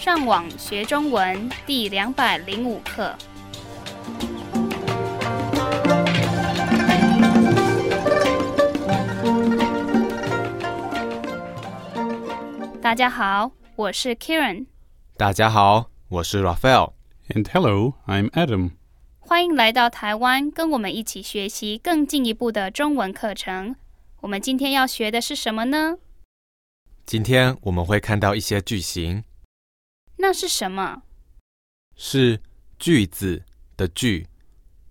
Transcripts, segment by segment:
上网学中文第两百零五课。大家好，我是 Kieran，大家好，我是 Raphael。And hello, I'm Adam. 欢迎来到台湾，跟我们一起学习更进一步的中文课程。我们今天要学的是什么呢？今天我们会看到一些句型，那是什么？是句子的句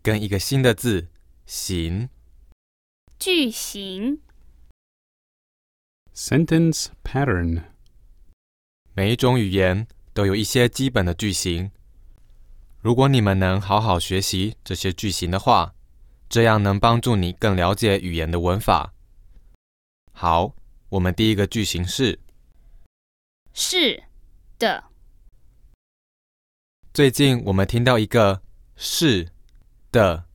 跟一个新的字形。句型。Sentence pattern. 每一种语言都有一些基本的句型。如果你们能好好学习这些句型的话，这样能帮助你更了解语言的文法。好，我们第一个句型是：是的，最近我们听到一个“是的”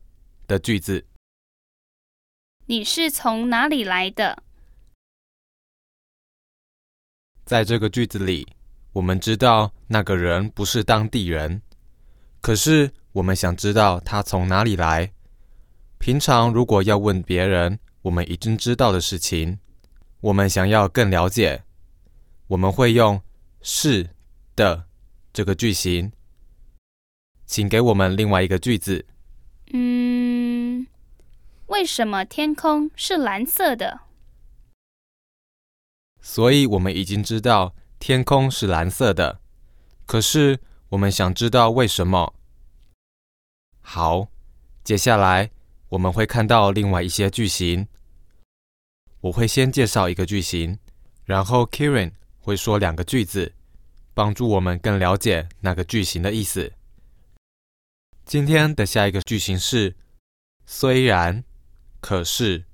的句子，你是从哪里来的？在这个句子里，我们知道那个人不是当地人，可是我们想知道他从哪里来。平常如果要问别人我们已经知道的事情，我们想要更了解，我们会用“是的”这个句型。请给我们另外一个句子。嗯，为什么天空是蓝色的？所以我们已经知道天空是蓝色的，可是我们想知道为什么。好，接下来我们会看到另外一些句型。我会先介绍一个句型，然后 Kieran 会说两个句子，帮助我们更了解那个句型的意思。今天的下一个句型是虽然，可是。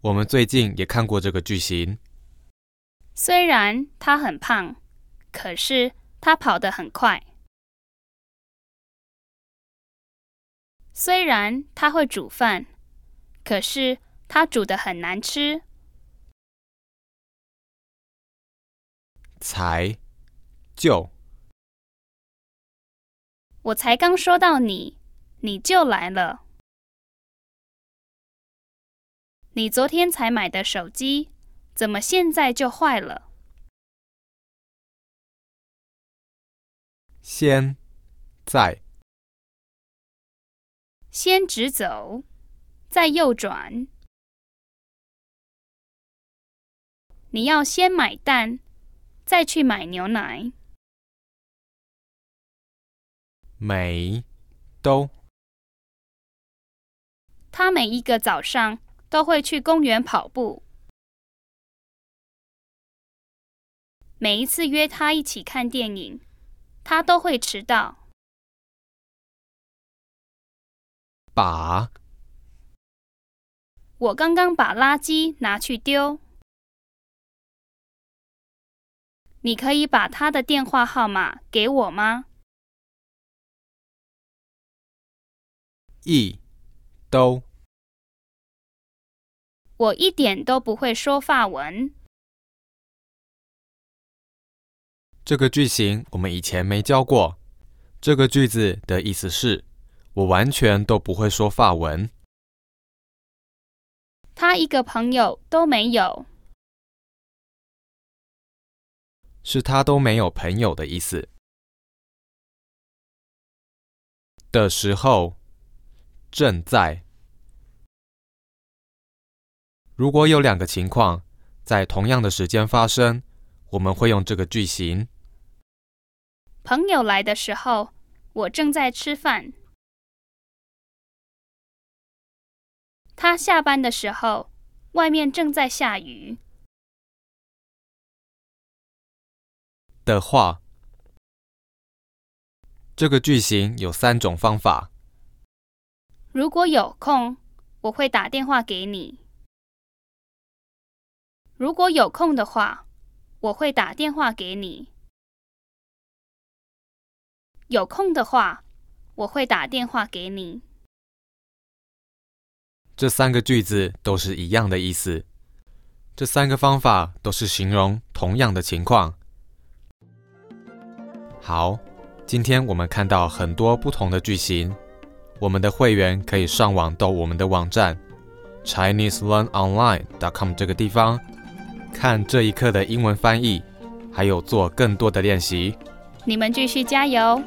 我们最近也看过这个句型。虽然他很胖，可是他跑得很快。虽然他会煮饭，可是他煮的很难吃。才就我才刚说到你，你就来了。你昨天才买的手机，怎么现在就坏了？先在先直走，再右转。你要先买蛋，再去买牛奶。每都他每一个早上都会去公园跑步。每一次约他一起看电影，他都会迟到。把我刚刚把垃圾拿去丢。你可以把他的电话号码给我吗？一都我一点都不会说法文。这个句型我们以前没教过。这个句子的意思是我完全都不会说法文。他一个朋友都没有。是他都没有朋友的意思。的时候，正在。如果有两个情况在同样的时间发生，我们会用这个句型。朋友来的时候，我正在吃饭。他下班的时候，外面正在下雨。的话，这个句型有三种方法。如果有空，我会打电话给你。如果有空的话，我会打电话给你。有空的话，我会打电话给你。这三个句子都是一样的意思。这三个方法都是形容同样的情况。好，今天我们看到很多不同的句型。我们的会员可以上网到我们的网站 ChineseLearnOnline.com 这个地方，看这一课的英文翻译，还有做更多的练习。你们继续加油！